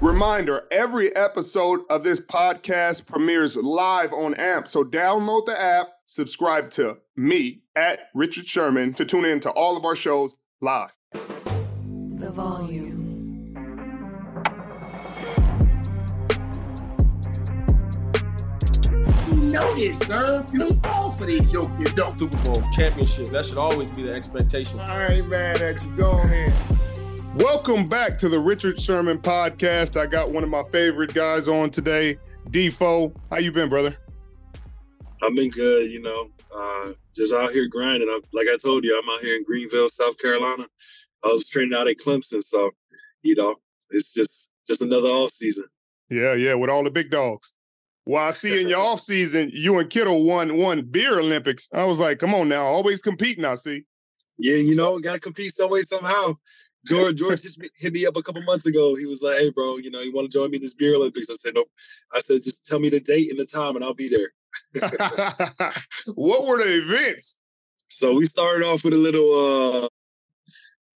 Reminder every episode of this podcast premieres live on AMP. So download the app, subscribe to me at Richard Sherman to tune in to all of our shows live. The volume. You know this, sir. You fall for these jokes, you don't. Super Bowl championship. That should always be the expectation. I ain't mad at you. Go ahead. Welcome back to the Richard Sherman podcast. I got one of my favorite guys on today, Defo. How you been, brother? I've been good, you know. Uh, just out here grinding. I'm, like I told you, I'm out here in Greenville, South Carolina. I was training out at Clemson, so you know, it's just just another off season. Yeah, yeah, with all the big dogs. Well, I see in your off season, you and Kittle won won beer Olympics. I was like, come on now, always competing. I see. Yeah, you know, got to compete some way somehow. George George hit me, hit me up a couple months ago. He was like, "Hey, bro, you know, you want to join me in this beer Olympics?" I said, "Nope." I said, "Just tell me the date and the time, and I'll be there." what were the events? So we started off with a little uh,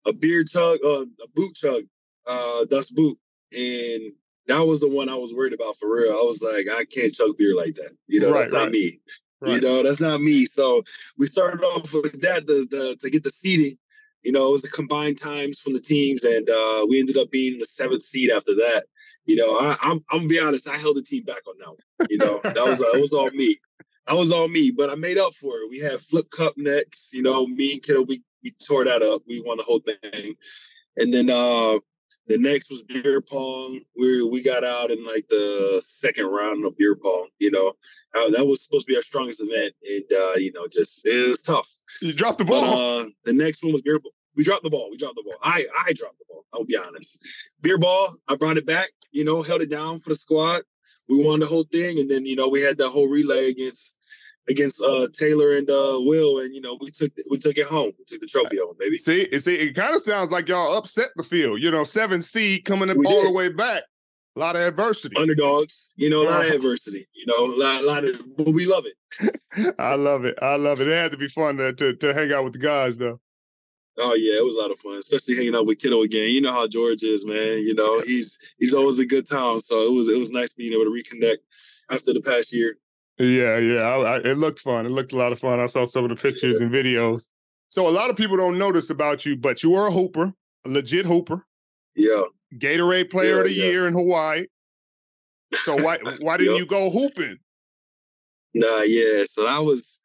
a beer chug, uh, a boot chug, uh, das boot, and that was the one I was worried about for real. I was like, I can't chug beer like that. You know, Right, that's not right. me. Right. You know, that's not me. So we started off with that the, the, to get the seating. You know, it was the combined times from the teams, and uh, we ended up being the seventh seed after that. You know, I, I'm I'm gonna be honest, I held the team back on that one. You know, that was that was all me. That was all me, but I made up for it. We had Flip Cup next. You know, me and Kittle, we we tore that up. We won the whole thing, and then uh the next was beer pong. We we got out in like the second round of beer pong. You know, uh, that was supposed to be our strongest event, and uh, you know, just it was tough. You dropped the But ball. uh, the next one was beer. ball. We dropped the ball. We dropped the ball. I I dropped the ball. I'll be honest. Beer ball. I brought it back. You know, held it down for the squad. We won the whole thing, and then you know we had that whole relay against against uh Taylor and uh Will, and you know we took we took it home. We took the trophy home, baby. see, it- see, it kind of sounds like y'all upset the field. You know, seven seed coming up We all did. the way back. A lot of adversity. Underdogs, you know, a lot of adversity. You know, a lot, a lot of, but we love it. I love it. I love it. It had to be fun to, to to hang out with the guys, though. Oh yeah, it was a lot of fun, especially hanging out with Kittle again. You know how George is, man. You know he's he's always a good time. So it was it was nice being able to reconnect after the past year. Yeah, yeah. I, I, it looked fun. It looked a lot of fun. I saw some of the pictures and videos. So a lot of people don't know this about you, but you were a hooper, a legit hooper, Yeah. Gatorade Player of the Yeah, yeah. Year in Hawaii. So why why didn't Yep. you go hooping? Nah, yeah. So I was,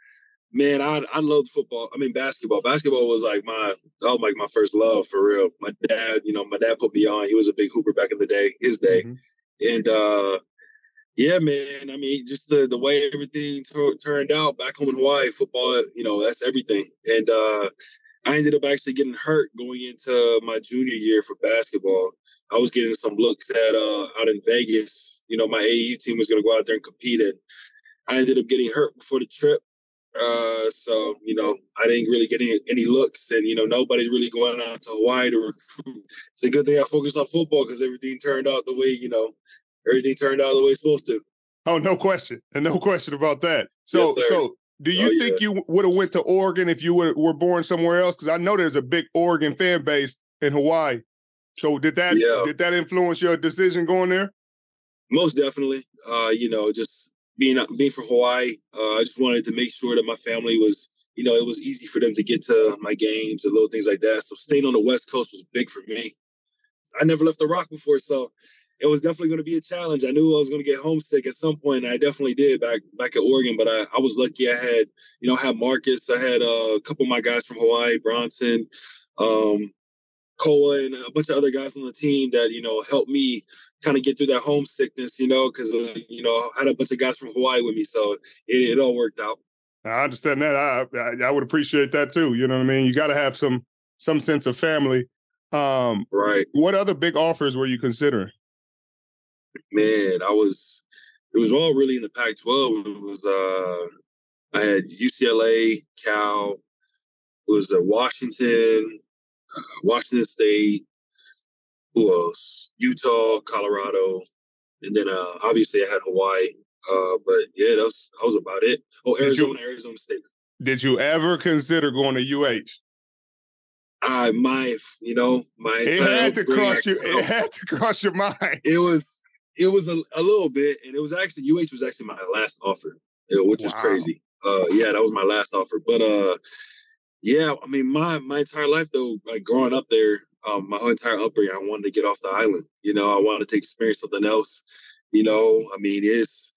man, I I loved football. I mean basketball. Basketball was like my that was like my first love for real. My dad, you know, my dad put me on. He was a big hooper back in the day, his day, Mhm. and uh yeah, man. I mean, just the the way everything tur- turned out back home in Hawaii, football, you know, that's everything. And uh I ended up actually getting hurt going into my junior year for basketball. I was getting some looks at uh out in Vegas. You know, my AAU team was going to go out there and compete, and I ended up getting hurt before the trip. Uh, so you know, I didn't really get any, any looks, and you know, nobody really going out to Hawaii to recruit. It's a good thing I focused on football because everything turned out the way you know, everything turned out the way it's supposed to. Oh, no question. And no question about that. So Yes, so do you Oh, think you would have went to Oregon if you were, were born somewhere else? Because I know there's a big Oregon fan base in Hawaii. So did that Yeah. did that influence your decision going there? Most definitely. Uh, you know, just being being from Hawaii, uh, I just wanted to make sure that my family was, you know, it was easy for them to get to my games and little things like that. So staying on the West Coast was big for me. I never left the Rock before, so it was definitely going to be a challenge. I knew I was going to get homesick at some point, and I definitely did back back at Oregon. But I, I was lucky. I had, you know, I had Marcus. I had uh, a couple of my guys from Hawaii, Bronson, um, Koa, and a bunch of other guys on the team that you know helped me kind of get through that homesickness. You know, because uh, you know I had a bunch of guys from Hawaii with me, so it, it all worked out. I understand that. I, I I would appreciate that too. You know what I mean? You got to have some some sense of family. Um, Right. what other big offers were you considering? Man, I was it was all really in the Pac-12. It was uh I had UCLA, Cal, it was uh, Washington, uh, Washington State, who else? Utah, Colorado, and then uh obviously I had Hawaii. Uh, but yeah, that was that was about it. Oh, Did you- Arizona, Arizona State. Did you ever consider going to UH? I my you know my It had to cross you. It had to cross your mind. it was it was a, a little bit and it was actually UH was actually my last offer uh, which was Wow. crazy uh yeah that was my last offer but uh yeah I mean my my entire life though like growing up there um my whole entire upbringing I wanted to get off the island you know I wanted to take experience something else you know I mean it's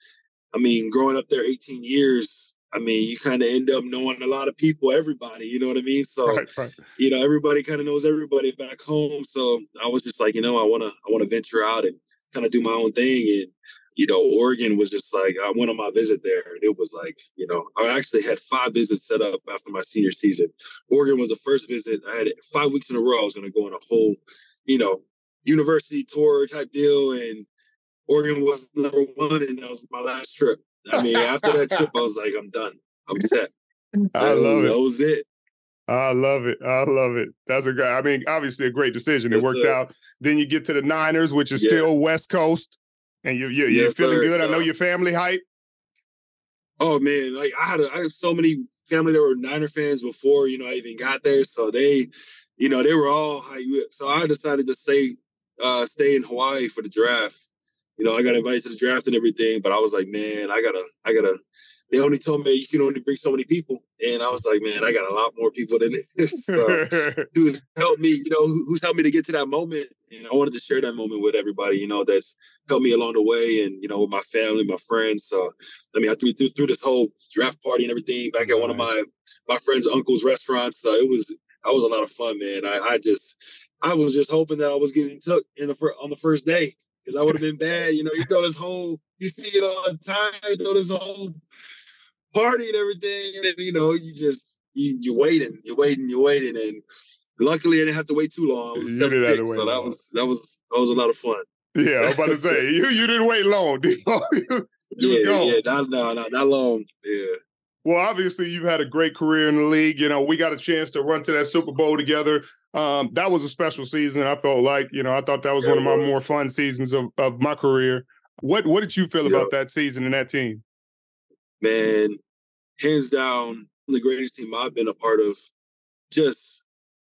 I mean growing up there 18 years I mean you kind of end up knowing a lot of people everybody you know what I mean so Right, right. you know, everybody kind of knows everybody back home. So I was just like, you know, I want to, I want to venture out and kind of do my own thing. And, you know, Oregon was just like, I went on my visit there and it was like, you know, I actually had five visits set up after my senior season. Oregon was the first visit. I had five weeks in a row. I was going to go on a whole, you know, university tour type deal. And Oregon was number one. And that was my last trip. I mean, after that trip, I was like, I'm done. I'm set. I That was- love That was it. I love it. I love it. That's a great. I mean, obviously a great decision. It Yes, worked sir. out. Then you get to the Niners, which is Yeah. still West Coast, and you you you're Yes, feeling sir. good. I know your family hype. Oh man, like I had a, I had so many family that were Niner fans before you know I even got there, so they, you know, they were all high. So I decided to stay, uh, stay in Hawaii for the draft. You know, I got invited to the draft and everything, but I was like, man, I gotta, I gotta. They only told me you can only bring so many people, and I was like, man, I got a lot more people than this. so, who's helped me, you know, who's helped me to get to that moment. And I wanted to share that moment with everybody, you know, that's helped me along the way and, you know, with my family, my friends. So, I mean, I threw, through, through this whole draft party and everything back at one of my, my friend's uncle's restaurants. So it was, that was a lot of fun, man. I, I just, I was just hoping that I was getting took in the fir- on the first day because I would have been bad. You know, you throw this whole, you see it all the time, you throw this whole party and everything, and you know, you just you you waiting, you're waiting, you're waiting, and luckily I didn't have to wait too long. You didn't have to wait so that long. was that was that was a lot of fun. yeah, I was about to say you you didn't wait long. did you? You yeah, gone. yeah, not no, not not long. Yeah, Well, obviously, you've had a great career in the league. You know, we got a chance to run to that Super Bowl together. Um, that was a special season. I felt like, you know, I thought that was Yeah, one of my more fun seasons of, of my career. What What did you feel Yeah. about that season and that team? Man, hands down, the greatest team I've been a part of. Just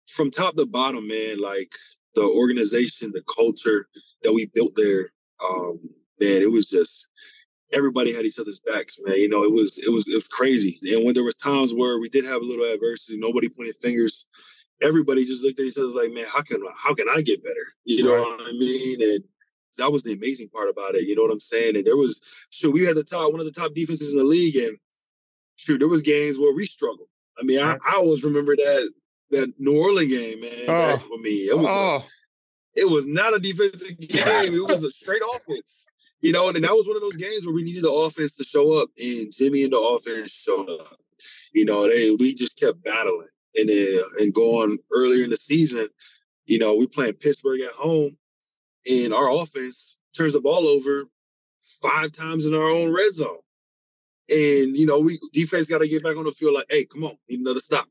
from top to bottom, man. Like the organization, the culture that we built there. Um, man, it was just everybody had each other's backs, man. You know, it was it was it was crazy. And when there was times where we did have a little adversity, nobody pointed fingers. Everybody just looked at each other like, man, how can how can I get better? You know Right. what I mean? And that was the amazing part about it. You know what I'm saying? And there was sure we had the top one of the top defenses in the league, and sure there was games where we struggled. I mean, I, I always remember that that New Orleans game, man. That- oh, I mean, it was a- Oh, it was not a defensive game. It was a straight offense. You know, and that was one of those games where we needed the offense to show up, and Jimmy and the offense showed up. You know, they we just kept battling, and then and going earlier in the season. You know, we playing Pittsburgh at home, and our offense turns the ball over five times in our own red zone. And you know, we defense got to get back on the field. Like, hey, come on, need another stop.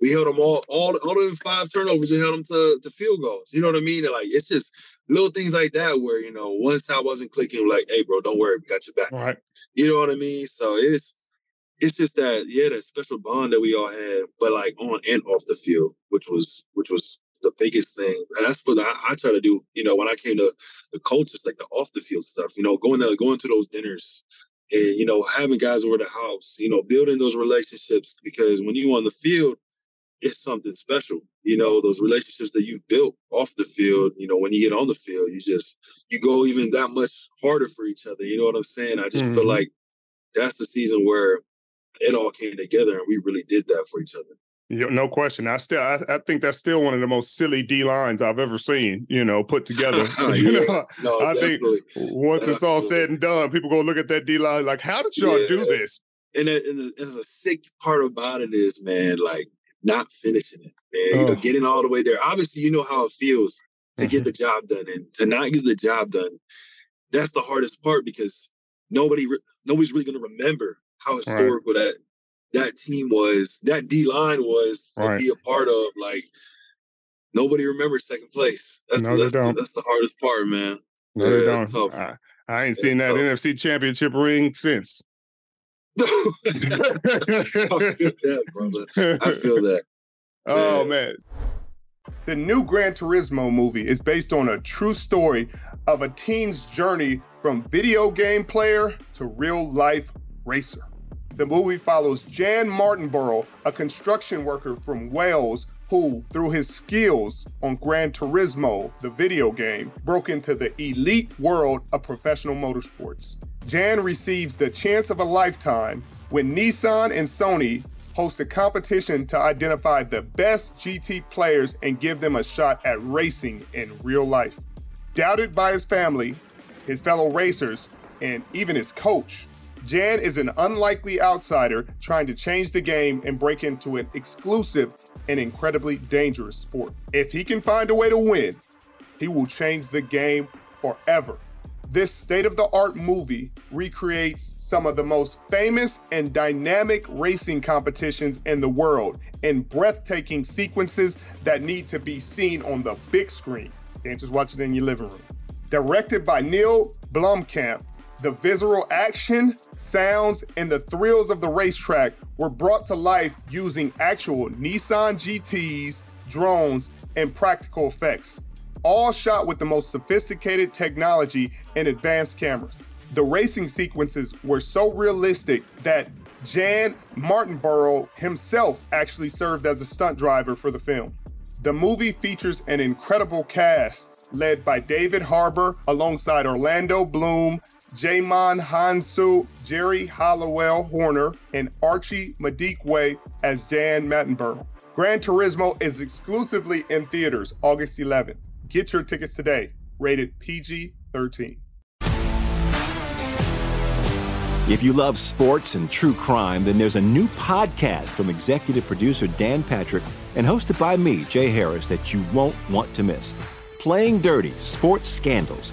We held them all, all, all of them five turnovers. We held them to, to field goals. You know what I mean? And like, it's just little things like that where you know, one side wasn't clicking. Like, hey, bro, don't worry, we got your back. all right. You know what I mean? So it's it's just that yeah, that special bond that we all had, but like on and off the field, which was which was the biggest thing. And that's what I, I, try to do. You know, when I came to the coaches, like the off the field stuff. You know, going to going to those dinners, and you know, having guys over the house. You know, building those relationships because when you on the field, it's something special. You know, those relationships that you've built off the field, you know, when you get on the field, you just you go even that much harder for each other. You know what I'm saying? I just mm-hmm. feel like that's the season where it all came together and we really did that for each other. No question. I still, I, I, think that's still one of the most silly D lines I've ever seen. You know, put together. you know, no, I definitely. think once it's all said and done, people go look at that D line like, how did y'all yeah. do this? And, it, and there's a sick part about it is, man, like not finishing it, man. You know, getting all the way there. Obviously, you know how it feels to mm-hmm. get the job done, and to not get the job done. That's the hardest part because nobody, nobody's really going to remember how historical right. that that team was, that D line was right. to be a part of. Like nobody remembers second place. That's, no, that's, the, that's the hardest part, man. No, yeah, they don't. I, I, ain't seen that tough. NFC championship ring since. I feel that, brother. I feel that. Oh man. The new Gran Turismo movie is based on a true story of a teen's journey from video game player to real life racer. The movie follows Jann Mardenborough, a construction worker from Wales who, through his skills on Gran Turismo, the video game, broke into the elite world of professional motorsports. Jann receives the chance of a lifetime when Nissan and Sony host a competition to identify the best GT players and give them a shot at racing in real life. Doubted by his family, his fellow racers, and even his coach, Jann is an unlikely outsider trying to change the game and break into an exclusive and incredibly dangerous sport. If he can find a way to win, he will change the game forever. This state of the art movie recreates some of the most famous and dynamic racing competitions in the world in breathtaking sequences that need to be seen on the big screen. Can't just watch it in your living room. Directed by Neill Blomkamp, the visceral action, sounds, and the thrills of the racetrack were brought to life using actual Nissan GTs, drones, and practical effects all shot with the most sophisticated technology and advanced cameras. The racing sequences were so realistic that Jann Mardenborough himself actually served as a stunt driver for the film. The movie features an incredible cast led by David Harbour alongside Orlando Bloom, Djimon Hounsou, Geri Halliwell Horner, and Archie Madekwe as Jann Mardenborough. Gran Turismo is exclusively in theaters August 11th. Get your tickets today. Rated PG 13. If you love sports and true crime, then there's a new podcast from executive producer Dan Patrick and hosted by me, Jay Harris, that you won't want to miss. Playing Dirty Sports Scandals.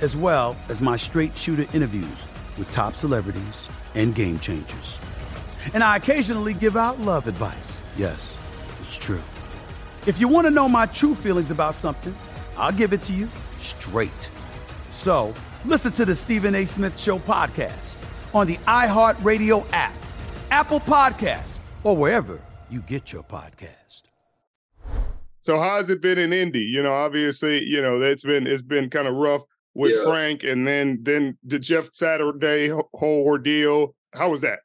as well as my straight shooter interviews with top celebrities and game changers. And I occasionally give out love advice. Yes, it's true. If you want to know my true feelings about something, I'll give it to you straight. So listen to the Stephen A. Smith Show podcast on the iHeartRadio app, Apple Podcast, or wherever you get your podcast. So how's it been in Indy? You know, obviously, you know, it's been it's been kind of rough with yeah. Frank, and then then the Jeff Saturday whole ordeal. How was that?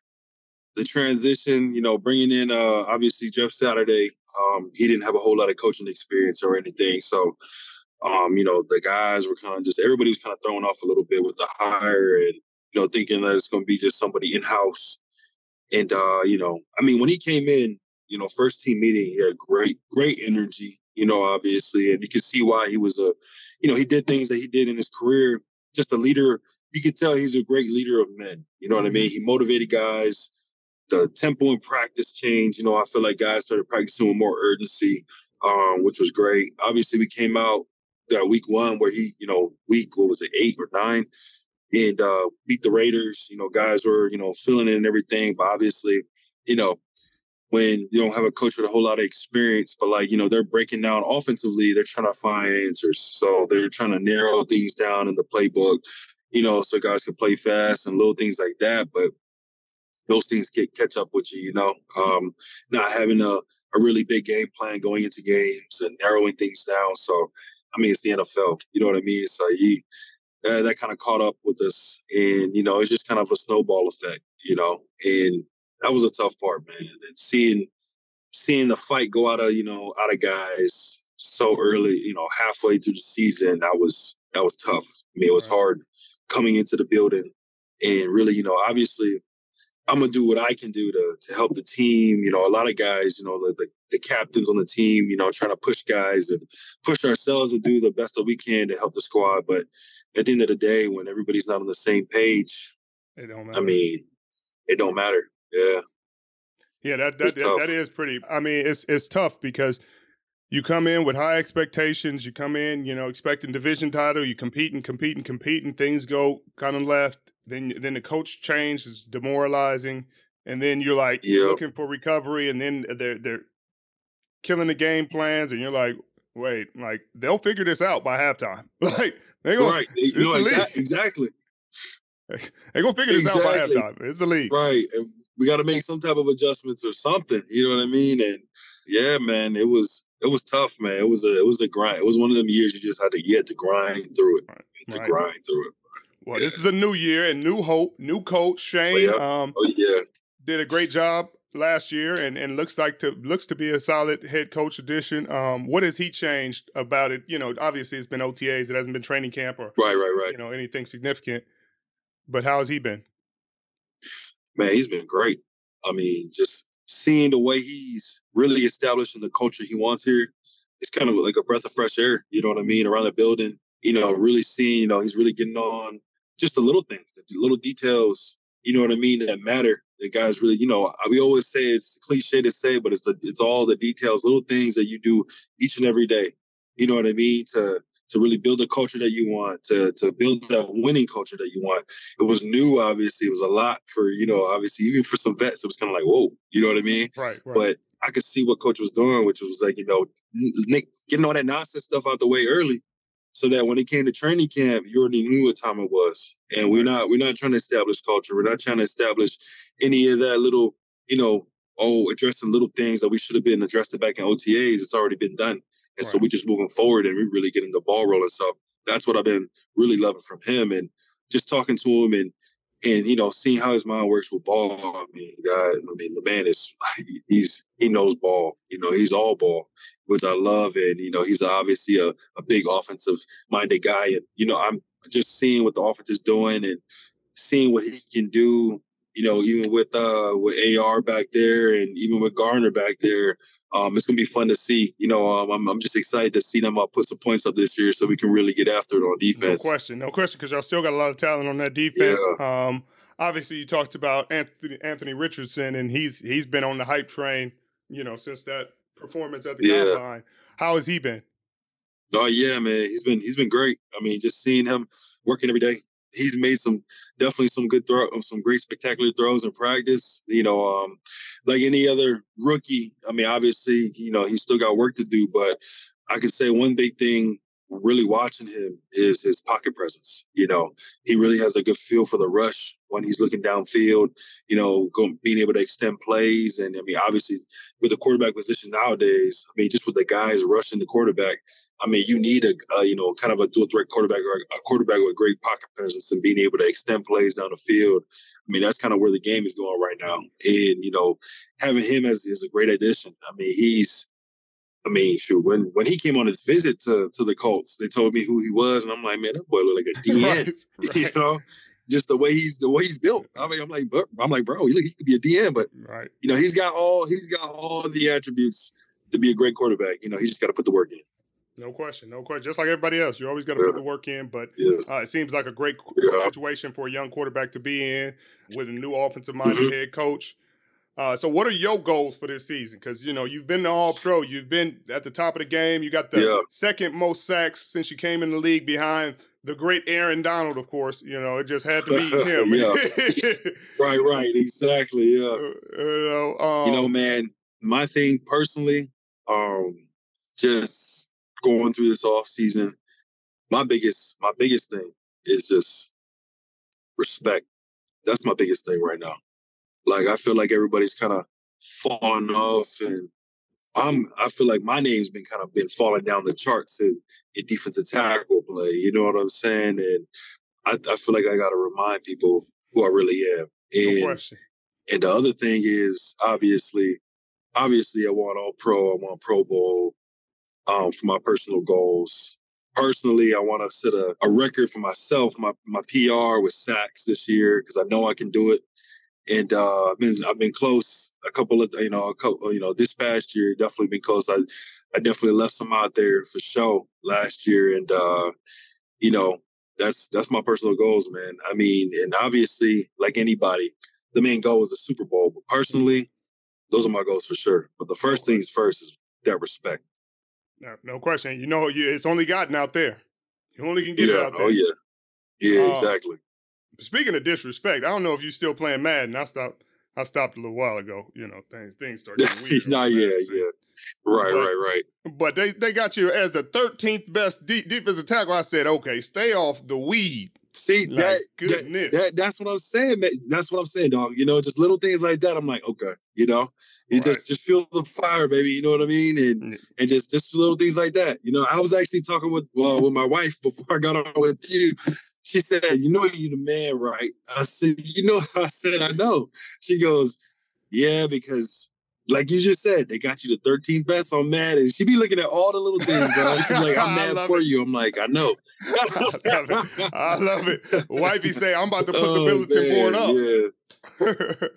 The transition, you know, bringing in uh obviously Jeff Saturday. Um, he didn't have a whole lot of coaching experience or anything, so Um, you know, the guys were kind of just everybody was kind of thrown off a little bit with the hire and you know thinking that it's going to be just somebody in house. And uh, you know, I mean, when he came in, you know, first team meeting, he had great, great energy. You know, obviously, and you can see why he was a, you know, he did things that he did in his career. Just a leader. You could tell he's a great leader of men. You know what I mean? He motivated guys. The tempo and practice changed. You know, I feel like guys started practicing with more urgency, um, which was great. Obviously, we came out that week one where he, you know, week what was it, eight or nine, and uh, beat the Raiders. You know, guys were you know feeling it and everything, but obviously, you know, when you don't have a coach with a whole lot of experience, but like you know they're breaking down offensively, they're trying to find answers. So they're trying to narrow things down in the playbook, you know, so guys can play fast and little things like that. But those things get catch up with you, you know. Um, not having a, a really big game plan going into games and narrowing things down. So I mean, it's the NFL. You know what I mean? So uh, that kind of caught up with us, and you know, it's just kind of a snowball effect. You know, and that was a tough part, man. And seeing seeing the fight go out of you know out of guys so early, you know, halfway through the season, that was that was tough. I mean, it was hard coming into the building and really, you know, obviously I'm gonna do what I can do to to help the team. You know, a lot of guys, you know, the, the, the captains on the team, you know, trying to push guys and push ourselves to do the best that we can to help the squad. But at the end of the day, when everybody's not on the same page, it don't matter. I mean, it don't matter. Yeah. Yeah, that that, that, that is pretty. I mean, it's it's tough because you come in with high expectations. You come in, you know, expecting division title. You compete and compete and compete, and things go kind of left. Then then the coach change is demoralizing, and then you're like yep. looking for recovery, and then they're they're killing the game plans, and you're like, wait, like they'll figure this out by halftime. like they gonna right, you know, exactly. exactly. they gonna figure this exactly. out by halftime. It's the league, right? And we got to make some type of adjustments or something. You know what I mean? And yeah, man, it was it was tough, man. It was a it was a grind. It was one of them years you just had to you had to grind through it. Right. To right. grind through it. Well, yeah. this is a new year and new hope, new coach Shane. Oh, yeah. Um, oh yeah, did a great job last year, and, and looks like to looks to be a solid head coach addition. Um, what has he changed about it? You know, obviously it's been OTAs, it hasn't been training camp or right, right, right. You know, anything significant. But how has he been? Man, he's been great. I mean, just seeing the way he's really establishing the culture he wants here, it's kind of like a breath of fresh air. You know what I mean? Around the building, you know, really seeing, you know, he's really getting on just the little things, the little details. You know what I mean? That matter. The guys really, you know, we always say it's cliche to say, but it's the, it's all the details, little things that you do each and every day. You know what I mean? To to really build the culture that you want, to to build that winning culture that you want. It was new, obviously. It was a lot for, you know, obviously, even for some vets, it was kind of like, whoa, you know what I mean? Right, right. But I could see what coach was doing, which was like, you know, Nick getting all that nonsense stuff out the way early so that when it came to training camp, you already knew what time it was. And we're not we're not trying to establish culture. We're not trying to establish any of that little, you know, oh, addressing little things that we should have been addressing back in OTAs. It's already been done. And right. so we're just moving forward and we're really getting the ball rolling. So that's what I've been really loving from him and just talking to him and and you know seeing how his mind works with ball. I mean, God, I mean the man is he's he knows ball. You know, he's all ball with our love and you know he's obviously a, a big offensive minded guy and you know I'm just seeing what the offense is doing and seeing what he can do. You know, even with uh with AR back there and even with Gardner back there, um, it's gonna be fun to see. You know, um, I'm I'm just excited to see them uh, put some points up this year so we can really get after it on defense. No question, no question, because y'all still got a lot of talent on that defense. Yeah. Um, obviously, you talked about Anthony, Anthony Richardson, and he's he's been on the hype train. You know, since that performance at the yeah. combine. How has he been? Oh yeah, man, he's been he's been great. I mean, just seeing him working every day, he's made some definitely some good throw, some great spectacular throws in practice. You know, um, like any other rookie. I mean, obviously, you know, he's still got work to do, but I could say one big thing really watching him is his pocket presence. You know, he really has a good feel for the rush when he's looking downfield. You know, going, being able to extend plays, and I mean, obviously, with the quarterback position nowadays, I mean, just with the guys rushing the quarterback, I mean, you need a, a you know kind of a dual threat quarterback or a quarterback with great pocket presence and being able to extend plays down the field. I mean, that's kind of where the game is going right now. And you know, having him as is a great addition. I mean, he's I mean, shoot, when when he came on his visit to to the Colts, they told me who he was, and I'm like, man, that boy look like a DN. right, right. You know, just the way he's the way he's built. I mean, I'm like, I'm like, bro, he, he could be a DN, but right. you know, he's got all he's got all the attributes to be a great quarterback. You know, he just got to put the work in. No question, no question. Just like everybody else, you always got to yeah. put the work in. But yes. uh, it seems like a great yeah. situation for a young quarterback to be in with a new offensive-minded mm-hmm. head coach. Uh, so, what are your goals for this season? Because you know you've been the All Pro, you've been at the top of the game. You got the yeah. second most sacks since you came in the league, behind the great Aaron Donald, of course. You know it just had to be him. right, right, exactly. Yeah. Uh, you know, um, you know, man. My thing personally, um, just going through this off season, my biggest, my biggest thing is just respect. That's my biggest thing right now. Like I feel like everybody's kind of falling off, and I'm I feel like my name's been kind of been falling down the charts in, in defensive tackle play. You know what I'm saying? And I, I feel like I got to remind people who I really am. And. And the other thing is obviously, obviously I want all pro, I want Pro Bowl um, for my personal goals. Personally, I want to set a, a record for myself, my my PR with sacks this year because I know I can do it and uh, I've been I've been close a couple of you know a couple you know this past year definitely been close. I I definitely left some out there for show last year, and uh, you know that's that's my personal goals, man. I mean, and obviously, like anybody, the main goal is the Super Bowl. But personally, those are my goals for sure. But the first things first is that respect. No, no question. You know, it's only gotten out there. You only can get yeah, it out oh, there. Oh yeah, yeah, uh, exactly. Speaking of disrespect, I don't know if you're still playing Madden. I stopped. I stopped a little while ago. You know, things things start getting weird. Nah, yeah, yeah. Right, but, right, right. But they, they got you as the 13th best de- defensive tackle. I said, okay, stay off the weed. See like, that, goodness. That, that, that's what I'm saying. Man. That's what I'm saying, dog. You know, just little things like that. I'm like, okay, you know, you right. just just feel the fire, baby. You know what I mean? And and just just little things like that. You know, I was actually talking with well with my wife before I got on with you. She said, You know you the man, right? I said, You know, I said, I know. She goes, Yeah, because like you just said, they got you the 13th best on Mad, and she be looking at all the little things, bro. She's like, I'm mad for it. you. I'm like, I know. I love it. I love it. Wifey say, I'm about to put oh, the bulletin man, board up. Yeah.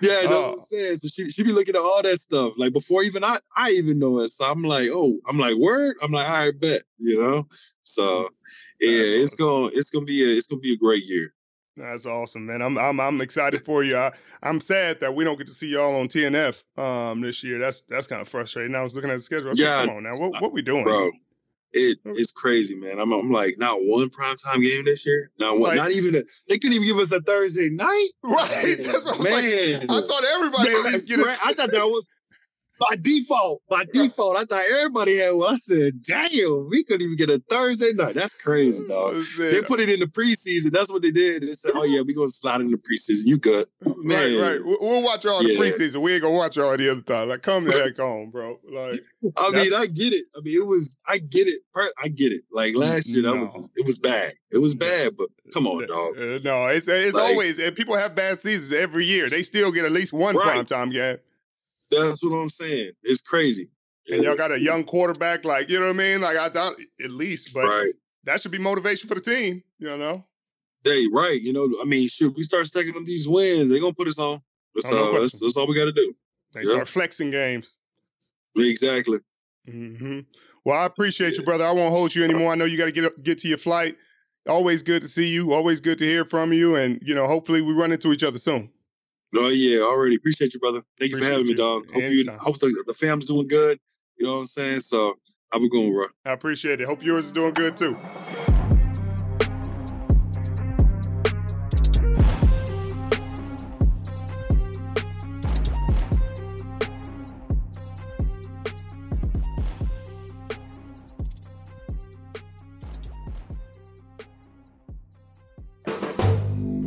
Yeah, you know what I'm saying? So she she be looking at all that stuff. Like before even I I even know it. So I'm like, oh, I'm like, word? I'm like, all right, bet, you know? So yeah, it's gonna it's gonna be a it's gonna be a great year. That's awesome, man. I'm I'm I'm excited for you. I, am sad that we don't get to see y'all on TNF um this year. That's that's kind of frustrating. I was looking at the schedule. I said, yeah, come on now, what what we doing, bro? It mm. it's crazy, man. I'm I'm like not one primetime game this year. Not one. Like, not even a. They couldn't even give us a Thursday night. Right. That's what man. Like, I thought everybody man, at least get it. I thought that was by default, by default, I thought everybody had one. I said, damn, we couldn't even get a Thursday night. That's crazy, dog. They put it in the preseason. That's what they did. They said, oh, yeah, we're going to slide in the preseason. You good. Man. Right, right. We'll watch all yeah. the preseason. We ain't going to watch all the other time. Like, come the heck home, bro. Like, I mean, I get it. I mean, it was, I get it. I get it. Like last year, that was, it was bad. It was bad, but come on, dog. Uh, no, it's, it's like, always, and people have bad seasons every year. They still get at least one right. primetime game. That's what I'm saying. It's crazy. And y'all got a young quarterback, like you know what I mean. Like I thought, at least, but right. that should be motivation for the team. You know. They right. You know, I mean, shoot, we start stacking them these wins. They're gonna put us on. So oh, no that's, that's, all we got to do. They start flexing games. Exactly. Mm-hmm. Well, I appreciate yeah. you, brother. I won't hold you anymore. I know you got to get up, get to your flight. Always good to see you. Always good to hear from you. And you know, hopefully, we run into each other soon. No, yeah, already appreciate you, brother. Thank you appreciate for having you. me, dog. Hope Anytime. you, hope the, the fam's doing good. You know what I'm saying? So have a good one, bro. I appreciate it. Hope yours is doing good too.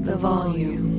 The volume.